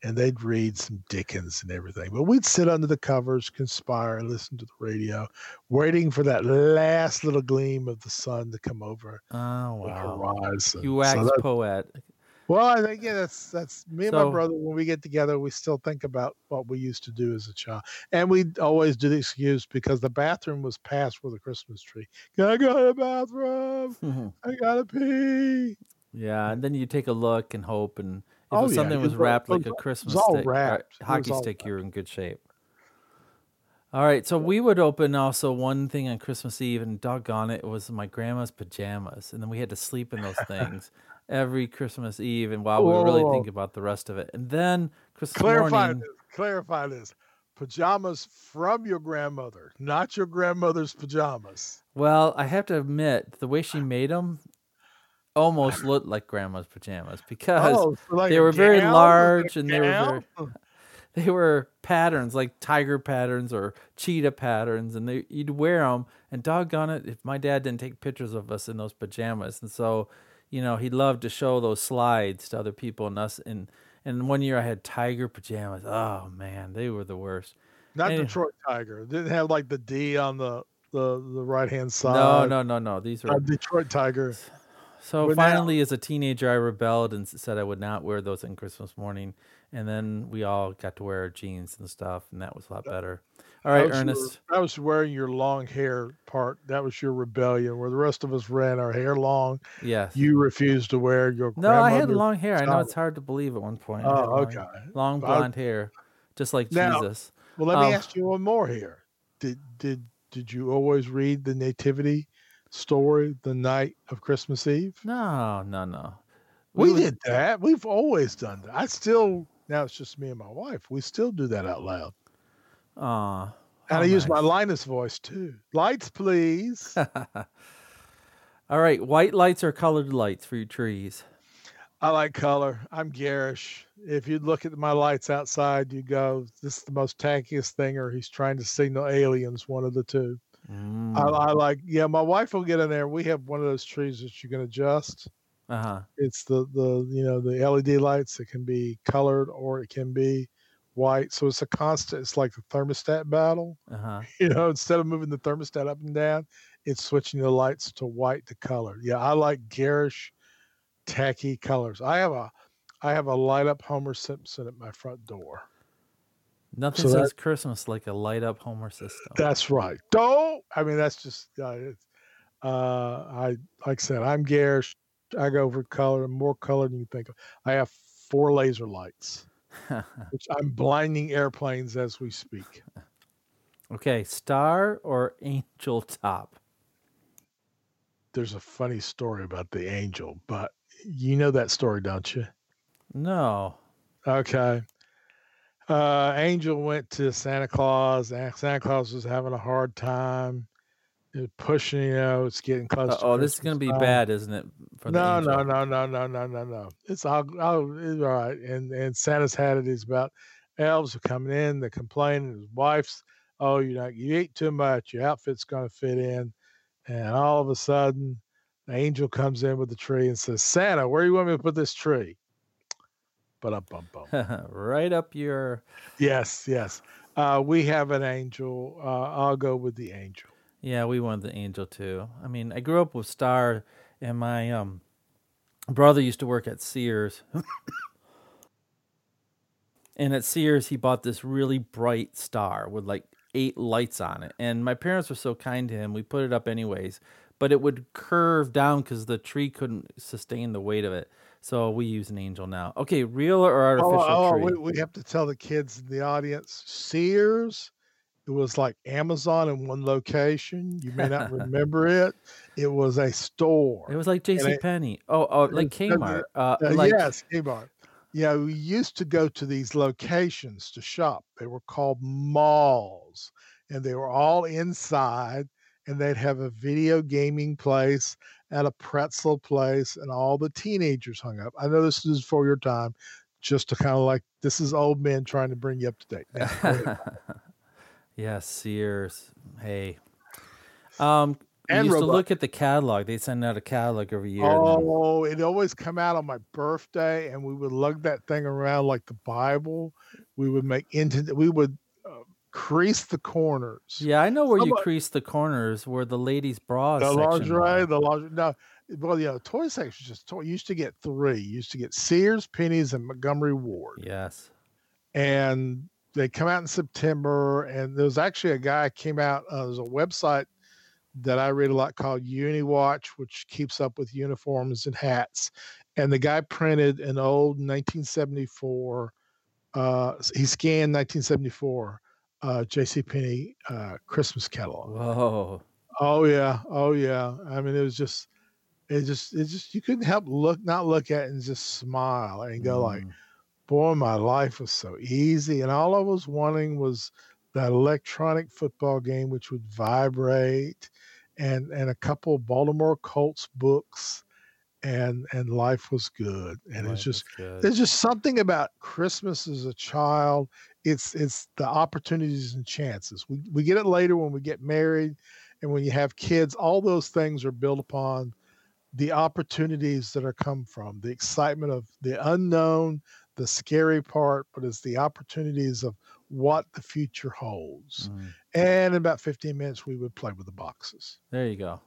and they'd read some Dickens and everything. But we'd sit under the covers, conspire, and listen to the radio, waiting for that last little gleam of the sun to come over oh the wow! horizon. You So wax that- poet. well, I think yeah, that's that's me and my brother. When we get together, we still think about what we used to do as a child, and we always do the excuse because the bathroom was passed with the Christmas tree. Can I go to the bathroom? I gotta pee. yeah, and then you take a look and hope, and Oh, was yeah, something it was was- wrapped like was a Christmas stick, wrapped. Hockey stick, you're in good shape. All right, so we would open also one thing on Christmas Eve, and doggone it, it was my grandma's pajamas, and then we had to sleep in those things every Christmas Eve, and while we were really Whoa. thinking about the rest of it, and then Christmas Clarify morning, this. Clarify this. Pajamas from your grandmother, not your grandmother's pajamas. well, I have to admit, the way she made them almost looked like grandma's pajamas because Oh, so like they were very gown? large A and they were gown? they were patterns like tiger patterns or cheetah patterns and they you'd wear them and doggone it if my dad didn't take pictures of us in those pajamas and so you know he loved to show those slides to other people and us and and one year i had tiger pajamas oh man they were the worst Not Anyway. Detroit Tiger. Didn't have like the D on the the, the right hand side. no no no no these were Uh, Detroit Tiger. So now- finally, as a teenager, I rebelled and said I would not wear those on Christmas morning. And then we all got to wear jeans and stuff, and that was a lot better. All right, That was your- Ernest. that was wearing your long hair part. That was your rebellion. Where the rest of us ran our hair long, Yes. you refused to wear your. no, I had long hair. I know it's hard to believe at one point. Oh, long, okay. Long Well, I- blonde hair, just like Now- Jesus. Well, let me Um, ask you one more here. Did did did you always read the nativity story the night of Christmas Eve? No, no, no. We, would- did that. We've always done that. I still now it's just me and my wife. We still do that out loud. Aw, And how I oh, use my. Linus voice too. Lights, please. All right, white lights or colored lights for your trees? I like color. I'm garish. If you look at my lights outside, you go, "This is the most tankiest thing," or he's trying to signal aliens. One of the two. I, Mm. I like. Yeah, my wife will get in there. We have one of those trees that you can adjust. Uh huh. It's the the you know the LED lights. It can be colored or it can be white. So it's a constant. It's like a thermostat battle. Uh huh. You know, instead of moving the thermostat up and down, it's switching the lights to white to color. Yeah, I like garish, tacky colors. I have a I have a light up Homer Simpson at my front door. Nothing So that- says Christmas like a light up Homer Simpson. That's right. Don't. I mean, that's just. Uh, it's, uh, I like I said, I'm garish. I go for color, more color than you think. of. I have four laser lights, which I'm blinding airplanes as we speak. okay, star or angel top? there's a funny story about the angel, but you know that story, don't you? No. Okay. Uh, angel went to Santa Claus. and Santa Claus was having a hard time. It was pushing, you know, it's getting close. to Oh, this is gonna be time. bad, isn't it? For No, no, no, no, no, no, no, no. It's all, oh, it's all right. And and Santa's had it. He's about elves are coming in. They're complaining. His wife's, oh, you know, you eat too much. Your outfit's gonna fit in. And all of a sudden, the angel comes in with the tree and says, Santa, where do you want me to put this tree? But up, bum, bum. right up your. Yes, yes. Uh, we have an angel. Uh, I'll go with the angel. Yeah, we wanted the angel too. I mean, I grew up with Star, and my um brother used to work at Sears. and at Sears, he bought this really bright star with like eight lights on it. And my parents were so kind to him, we put it up anyways. But it would curve down because the tree couldn't sustain the weight of it. So we use an angel now. Okay, real or artificial Oh, oh, tree? we, we have to tell the kids in the audience Sears, it was like Amazon in one location. You may not remember it. It was a store. It was like J.C. Penney. Oh, oh, like Kmart. Uh, Uh, like yes, Kmart. Yeah, we used to go to these locations to shop. They were called malls, and they were all inside, and they'd have a video gaming place and a pretzel place, and all the teenagers hung up. I know this is for your time, just to kind of like this is old men trying to bring you up to date. Now, yeah, Sears. Hey. Um, And used to look at the catalog. They send out a catalog every year. Oh, it always come out on my birthday, and we would lug that thing around like the Bible. We would make into we would crease the corners. yeah, I know where you crease the corners where the ladies' bras. the lingerie, the lingerie. No, well, yeah, the toy section just toy. You used to get three. You used to get Sears, Penney's, and Montgomery Ward, Yes. and they come out in September. And there was actually a guy came out. Uh, there's a website that I read a lot called UniWatch, which keeps up with uniforms and hats. And the guy printed an old 1974. Uh, he scanned 1974 uh, J.C. Penney uh, Christmas catalog. Whoa. Oh yeah, oh yeah. I mean, it was just, it just, it just, you couldn't help look, not look at it and just smile and go like, Mm. boy, my life was so easy, and all I was wanting was that electronic football game which would vibrate, and and a couple of Baltimore Colts books, and and life was good, and Life it's just. There's just something about Christmas as a child. It's it's the opportunities and chances. We we get it later when we get married and when you have kids. All those things are built upon the opportunities that are come from the excitement of the unknown, the scary part, but it's the opportunities of what the future holds. Mm. And in about 15 minutes, we would play with the boxes. There you go.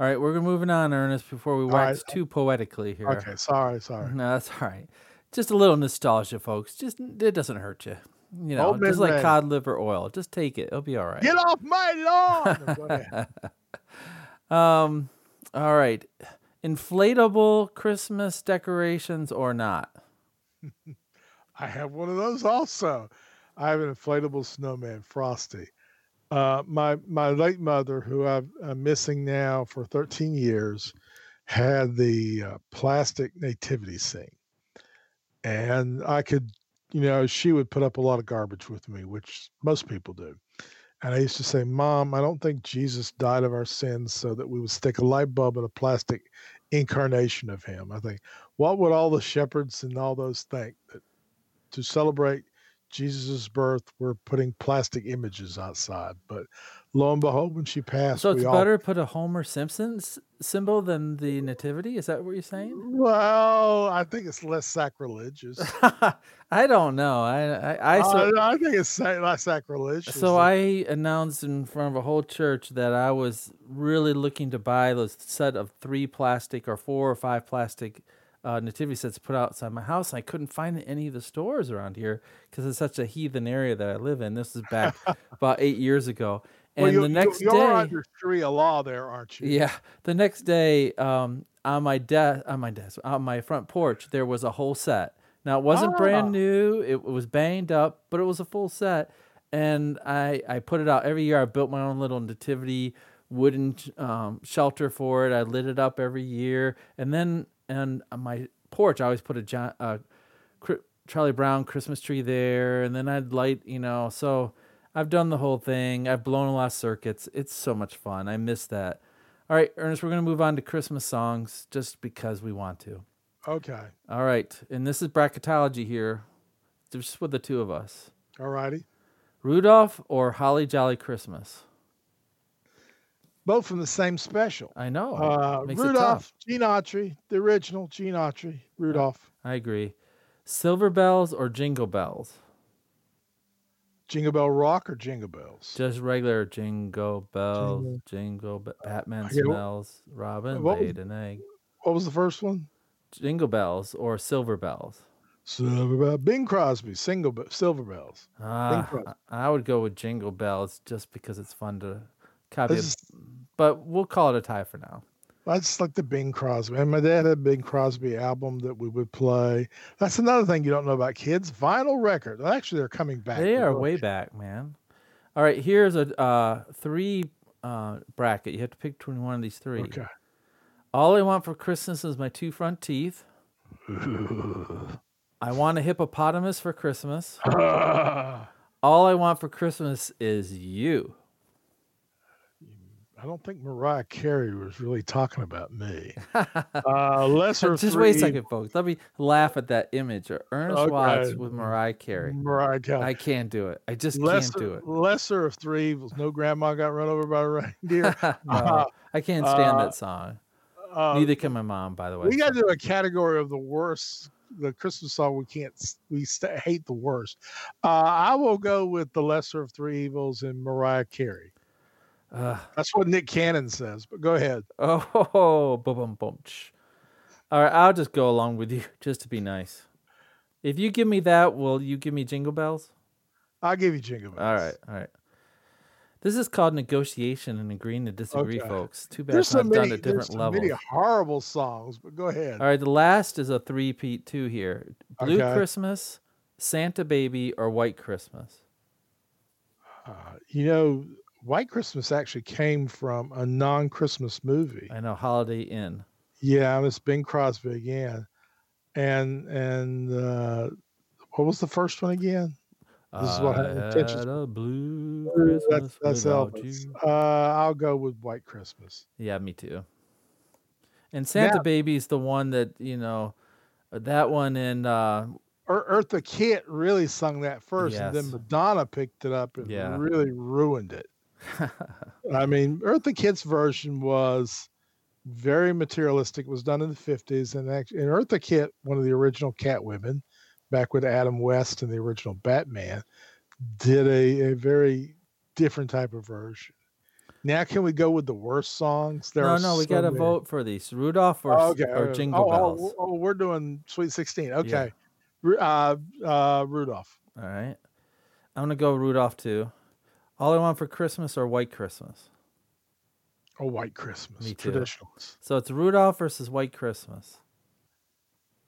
All right, we're moving on, Ernest, before we right. wax too poetically here. Okay, sorry, sorry. No, that's all right. Just a little nostalgia, folks. Just it doesn't hurt you. You know, just like cod liver oil. Just take it. It'll be all right. Get off my lawn! No, go ahead. Um, all right. Inflatable Christmas decorations or not? I have one of those also. I have an inflatable snowman, Frosty. Uh, my my late mother, who I've, I'm missing now for 13 years, had the uh, plastic nativity scene, and I could, you know, she would put up a lot of garbage with me, which most people do. And I used to say, Mom, I don't think Jesus died of our sins so that we would stick a light bulb in a plastic incarnation of him. I think, what would all the shepherds and all those think that to celebrate Jesus' birth, we're putting plastic images outside. But lo and behold, when she passed, So it's all better to put a Homer Simpson symbol than the nativity. Is that what you're saying? well, I think it's less sacrilegious. I don't know. I I, I so, Uh, I think it's less sacrilegious. so I announced in front of a whole church that I was really looking to buy those set of three plastic or four or five plastic uh, nativity sets put outside my house. I couldn't find any of the stores around here because it's such a heathen area that I live in. This is back about eight years ago. And well, you, the next you, day, you're under Sharia law there, aren't you? yeah, the next day, um, on my desk, on my desk, on my front porch, there was a whole set. Now it wasn't Ah. brand new; it was banged up, but it was a full set. And I, I put it out every year. I built my own little nativity wooden um, shelter for it. I lit it up every year, and then and on my porch, I always put a John, uh, Charlie Brown Christmas tree there, and then I'd light, you know. So I've done the whole thing. I've blown a lot of circuits. It's so much fun. I miss that. All right, Ernest, we're going to move on to Christmas songs just because we want to. Okay. All right, and this is bracketology here, just with the two of us. All righty. Rudolph or Holly Jolly Christmas? Both from the same special. I know. Uh, Rudolph. Gene Autry, the original Gene Autry, Rudolph. I agree. Silver Bells or Jingle Bells? Jingle Bell Rock or Jingle Bells? Just regular Jingle Bells, Jingle. Jingle, Be- Batman Okay, wh- smells, Robin what was- laid an egg. What was the first one? Jingle Bells or Silver Bells? Silver Bell. Bing Crosby, single Be- Silver Bells. Ah, I I would go with Jingle Bells just because it's fun to copy. This it, is- but we'll call it a tie for now. Just like the Bing Crosby. And my dad had a Bing Crosby album that we would play. That's another thing you don't know about kids. Vinyl record. Well, Actually, they're coming back. They are way back, man. All right, here's a uh, three uh, bracket. You have to pick between one of these three. Okay. All I want for Christmas is my two front teeth. I want a hippopotamus for Christmas. All I want for Christmas is you. Don't think Mariah Carey was really talking about me. uh, lesser Just three, wait a second, folks. Let me laugh at that image. of Ernest Okay. Watts with Mariah Carey. Mariah Carey. I can't do it. I just lesser, can't do it. lesser of three evils. No grandma got run over by a reindeer. no, I can't stand uh, that song. Uh, Neither can my mom, by the way. we got to do a category of the worst, the Christmas song we can't, we st- hate the worst. Uh, I will go with the lesser of three evils and Mariah Carey. Ugh. That's what Nick Cannon says. But go ahead. Oh, boom, boom, boom. All right, I'll just go along with you just to be nice. If you give me that, will you give me Jingle Bells? I'll give you Jingle Bells. All right, all right. This is called negotiation and agreeing to disagree, Okay. folks. Too bad There's it's so not many, done at there's different so levels. many horrible songs, but go ahead. All right, the last is a three-peat two here: Blue Okay. Christmas, Santa Baby, or White Christmas. Uh, you know, White Christmas actually came from a non-Christmas movie. I know Holiday Inn. Yeah, it's Bing Crosby again. And and uh, what was the first one again? This is what I had a blue Christmas That's that's Elvis. Uh, I'll go with White Christmas. Yeah, me too. And Santa Now- is the one that you know, that one and uh, Eartha Kitt really sung that first, and then Madonna picked it up and Yeah. really ruined it. I mean, Eartha Kitt's version was very materialistic. It was done in the fifties, and actually, and Eartha Kitt, one of the original Catwomen, back with Adam West and the original Batman, did a, a very different type of version. Now, can we go with the worst songs? There no, no, we so got to vote for these Rudolph or, Oh, okay. or Jingle oh, Bells. Oh, oh, we're doing Sweet Sixteen. Okay, Ru- uh, uh, Rudolph. All right, I'm gonna go Rudolph too. All I want for Christmas or White Christmas. Oh, White Christmas. Me too. Traditionalist. So it's Rudolph versus White Christmas.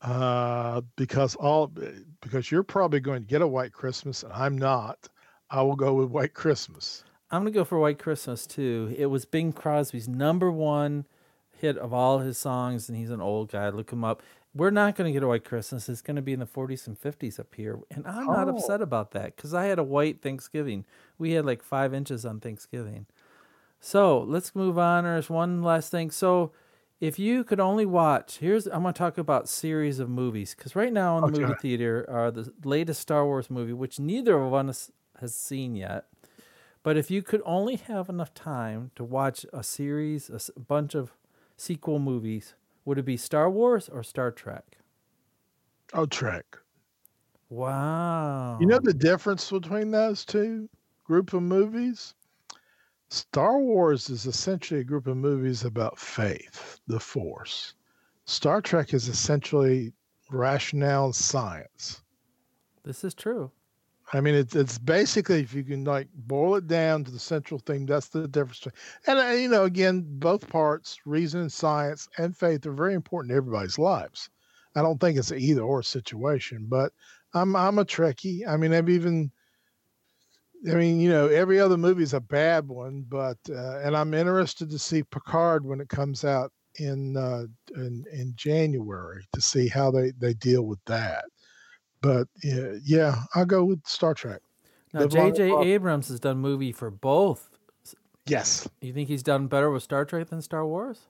Uh, because all because you're probably going to get a White Christmas, and I'm not. I will go with White Christmas. I'm gonna go for White Christmas too. It was Bing Crosby's number one hit of all his songs, and he's an old guy. Look him up. We're not gonna get a White Christmas. It's gonna be in the 40s and 50s up here, and I'm not Oh. upset about that because I had a white Thanksgiving. We had like five inches on Thanksgiving. So let's move on. There's one last thing. So if you could only watch, here's I'm gonna talk about series of movies because right now in the movie theater are the latest Star Wars movie, which neither of us has seen yet. But if you could only have enough time to watch a series, a bunch of sequel movies, would it be Star Wars or Star Trek? Oh, Trek. Wow. You know the difference between those two group of movies? Star Wars is essentially a group of movies about faith, the Force. Star Trek is essentially rationale and science. this is true. I mean, it's it's basically if you can like boil it down to the central theme, that's the difference. And uh, you know, again, both parts, reason and science and faith, are very important to everybody's lives. I don't think it's an either or situation, but I'm I'm a Trekkie. I mean, I've even I mean, you know, every other movie is a bad one, but uh, and I'm interested to see Picard when it comes out in uh, in in January to see how they they deal with that. But yeah, yeah I'll go with Star Trek. Now, J.J. Abrams has done movie for both. Yes. You think he's done better with Star Trek than Star Wars?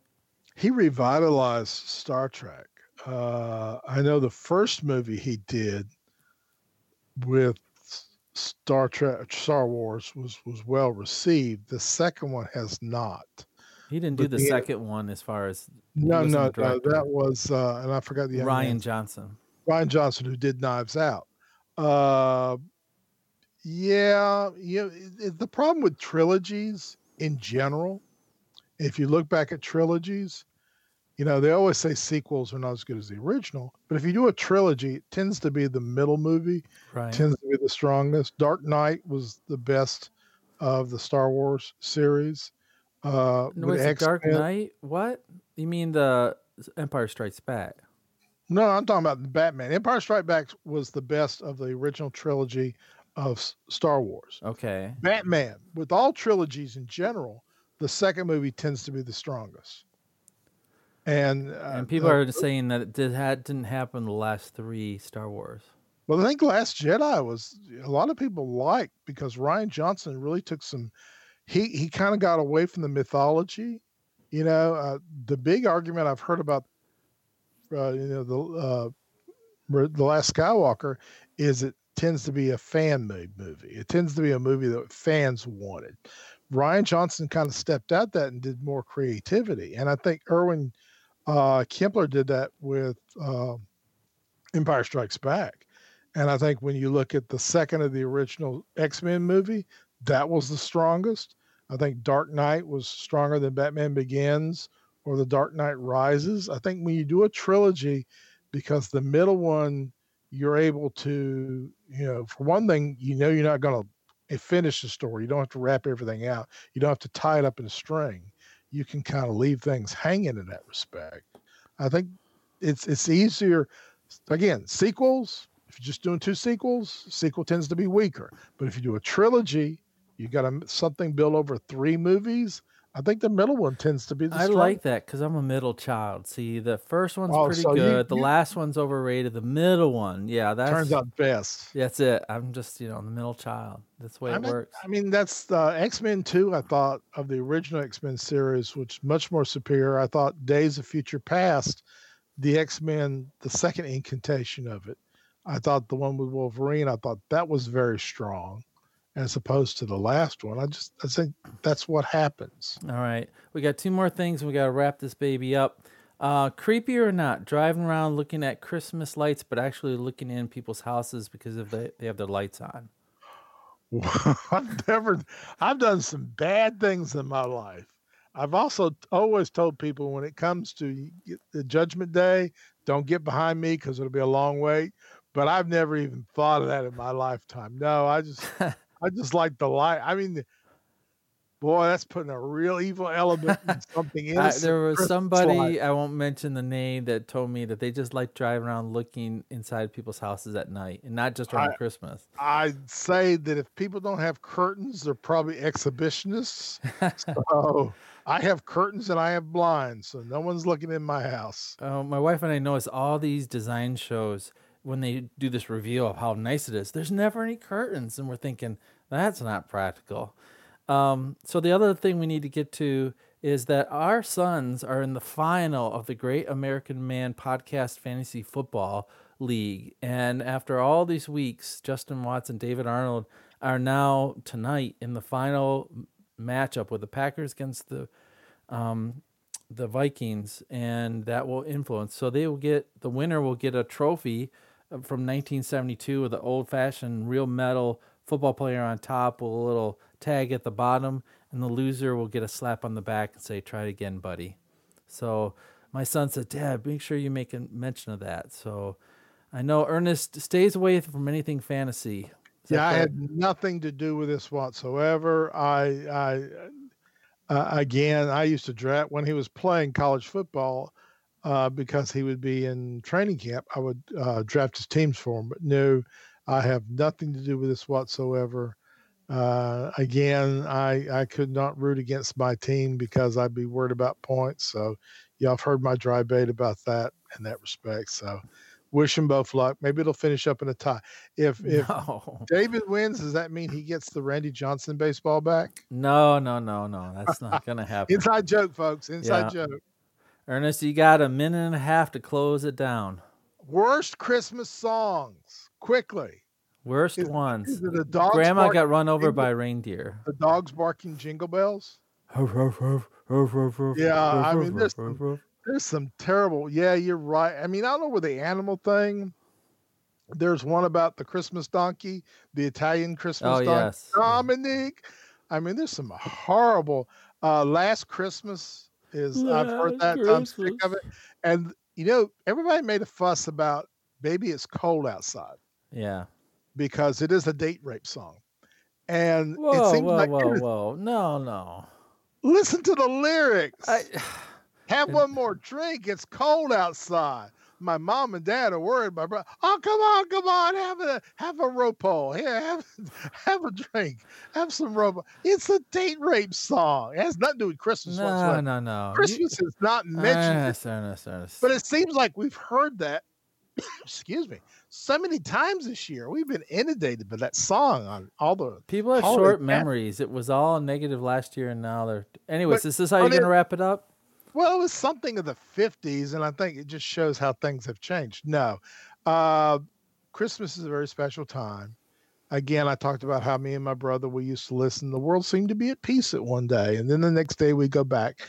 He revitalized Star Trek. Uh, I know the first movie he did with Star Trek, Star Wars was was well received. The second one has not. He didn't do the, the second one as far as no, no, no. That was uh, and I forgot the Rian Johnson. Rian Johnson, who did Knives Out. Uh, yeah, yeah. The problem with trilogies in general, if you look back at trilogies, you know they always say sequels are not as good as the original. But if you do a trilogy, it tends to be the middle movie. Right. Tends to be the strongest. Dark Knight was the best of the Star Wars series. Uh, was it Dark Knight? What you mean the Empire Strikes Back? No, I'm talking about the Batman. Empire Strikes Back was the best of the original trilogy of Star Wars. Okay. Batman, with all trilogies in general, the second movie tends to be the strongest. And uh, and people uh, are saying that it did had, didn't happen the last three Star Wars. Well, I think Last Jedi was a lot of people liked because Rian Johnson really took some. He he kind of got away from the mythology. You know, uh, the big argument I've heard about, uh, you know, the uh, the Last Skywalker is it tends to be a fan made movie. It tends to be a movie that fans wanted. Rian Johnson kind of stepped out that and did more creativity, and I think Irwin uh, Kempler did that with uh, Empire Strikes Back. And I think when you look at the second of the original X Men movie, that was the strongest. I think Dark Knight was stronger than Batman Begins or The Dark Knight Rises. I think when you do a trilogy, because the middle one, you're able to, you know, for one thing, you know, you're not going to finish the story. You don't have to wrap everything out. You don't have to tie it up in a string you can kind of leave things hanging in that respect. I think it's it's easier. Again, sequels. If you're just doing two sequels, sequel tends to be weaker. But if you do a trilogy, you got a, something built over three movies. I think the middle one tends to be the. I strong. like that because I'm a middle child. See, the first one's oh, pretty so good. You, the you, last one's overrated. The middle one, yeah, that turns out best. That's it. I'm just you know the middle child. That's the way I it mean, works. I mean, that's the X Men Two. I thought of the original X Men series, which much more superior. I thought Days of Future Past, the X Men, the second incantation of it. I thought the one with Wolverine. I thought that was very strong as opposed to the last one. I just I think that's what happens. All right, we got two more things. We got to wrap this baby up. Uh, creepy or not, driving around looking at Christmas lights, but actually looking in people's houses because of they they have their lights on. I've never, I've done some bad things in my life. I've also always told people when it comes to the judgment day, don't get behind me because it'll be a long wait. But I've never even thought of that in my lifetime. No, I just I just like the light. I mean, boy, that's putting a real evil element in something in. there was somebody light. I won't mention the name that told me that they just like driving around looking inside people's houses at night, and not just around I, Christmas. I'd say that if people don't have curtains, they're probably exhibitionists. so I have curtains and I have blinds, so no one's looking in my house. Uh, my wife and I notice all these design shows when they do this reveal of how nice it is, there's never any curtains, and we're thinking that's not practical. Um, so the other thing we need to get to is that our sons are in the final of the Great American Man Podcast Fantasy Football League, and after all these weeks, Justin Watts and David Arnold are now tonight in the final matchup with the Packers against the um, the Vikings, and that will influence. So they will get the winner will get a trophy from 1972 with the old fashioned real metal football player on top with a little tag at the bottom, and the loser will get a slap on the back and say, Try it again, buddy. So my son said, Dad, make sure you make a mention of that. So I know Ernest stays away from anything fantasy. Yeah, I had nothing to do with this whatsoever. I, I, uh, again, I used to draft when he was playing college football uh, because he would be in training camp. I would uh, draft his teams for him. But no, I have nothing to do with this whatsoever. Uh, again, I I could not root against my team because I'd be worried about points. So, y'all have heard my dry bait about that in that respect. So, wish them both luck. Maybe it'll finish up in a tie. If if No, David wins, does that mean he gets the Randy Johnson baseball back? no, no, no, no. That's not gonna happen. Inside joke, folks. Inside Yeah. joke. Ernest, you got a minute and a half to close it down. Worst Christmas songs. Quickly. Worst Is- ones. Is the dogs? Grandma barking, got run over jingle- by reindeer. the dogs barking jingle bells. yeah, Yeah, I mean, there's some- There's some terrible. Yeah, you're right. I mean, I don't know with the animal thing. There's one about the Christmas donkey, the Italian Christmas Oh, donkey. yes. Dominique. I mean, there's some horrible. Uh, Last Christmas is I've heard that. I'm sick of it. And you know, everybody made a fuss about "Baby It's Cold Outside" Yeah. because it is a date rape song, and it seems whoa, like whoa, whoa. No, no. listen to the lyrics. I, Have one more drink. It's cold outside. My mom and dad are worried. My brother, oh come on, come on, have a have a rope hole. Here, have have a drink. Have some rope. It's a date rape song. It has nothing to do with Christmas. no, whatsoever. no, no. You- Christmas is not ah, mentioned, Ernest, Ernest, Ernest. but it seems like we've heard that. excuse me, so many times this year. We've been inundated by that song on all the. People have short memories. It was all negative last year, and now they're. Anyways, But is this how you're gonna wrap it up? Well, it was something of the 50s, and I think it just shows how things have changed. No, uh, Christmas is a very special time. Again, I talked about how me and my brother we used to listen. The world seemed to be at peace at one day, and then the next day we go back.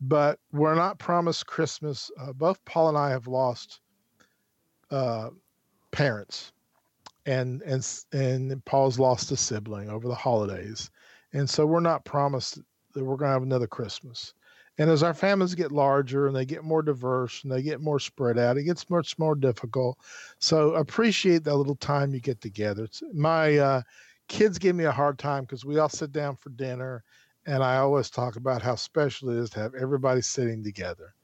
But we're not promised Christmas. Uh, both Paul and I have lost uh, parents, and and and Paul's lost a sibling over the holidays, and so we're not promised that we're going to have another Christmas. And as our families get larger and they get more diverse and they get more spread out, it gets much more difficult. So appreciate that little time you get together. It's, my uh, kids give me a hard time because we all sit down for dinner, and I always talk about how special it is to have everybody sitting together.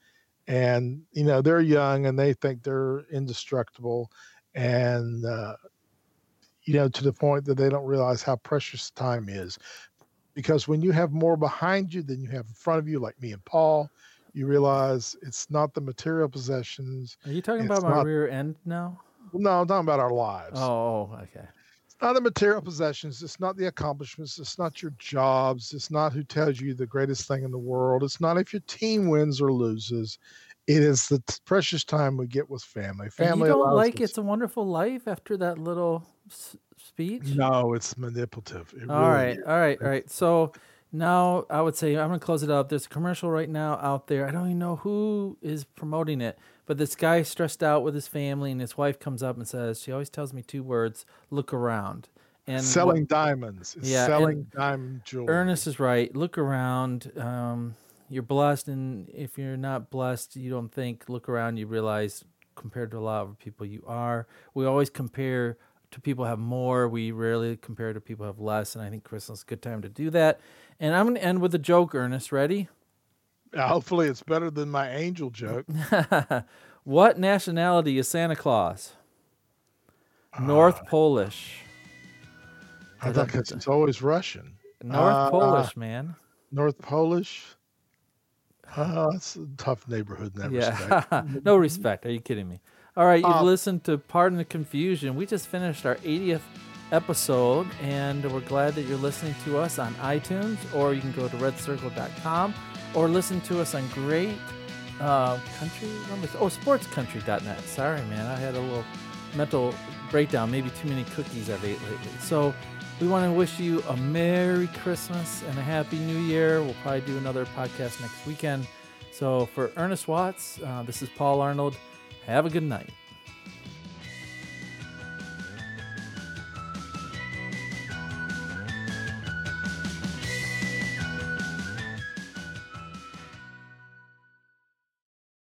And you know they're young and they think they're indestructible, and uh, you know to the point that they don't realize how precious time is because when you have more behind you than you have in front of you, like me and Paul, you realize it's not the material possessions. Are you talking about my not- rear end now? No, I'm talking about our lives. Oh, oh, oh, okay. It's not the material possessions. It's not the accomplishments. It's not your jobs. It's not who tells you the greatest thing in the world. It's not if your team wins or loses. It is the t- precious time we get with family. And Family you don't like us- "It's a Wonderful Life" after that little speech? No, it's manipulative. It All really right, is. all right, all right. So now I would say I'm gonna close it up. There's a commercial right now out there. I don't even know who is promoting it, but this guy stressed out with his family, and his wife comes up and says, "She always tells me two words: look around." And what- selling diamonds. Yeah, selling diamond jewelry. Ernest is right. Look around. Um, you're blessed, and if you're not blessed, you don't think. Look around. You realize, compared to a lot of people, you are. We always compare to people have more. We rarely compare to people have less, and I think Christmas is a good time to do that. And I'm going to end with a joke. Ernest, ready? Uh, Hopefully, it's better than my angel joke. what nationality is Santa Claus? North Polish. I think it's, it's always Russian. North Uh, Polish, man. North Polish. Uh, it's a tough neighborhood in that respect. Yeah. no respect. Are you kidding me? All right, you've Uh, listened to Pardon the Confusion. We just finished our 80th episode, and we're glad that you're listening to us on iTunes, or you can go to redcircle.com or listen to us on great uh, country. I- Oh, sportscountry.net. Sorry, man. I had a little mental breakdown. Maybe too many cookies I've ate lately. So we want to wish you a Merry Christmas and a Happy New Year. We'll probably do another podcast next weekend. So for Ernest Watts, uh, this is Paul Arnold. Have a good night.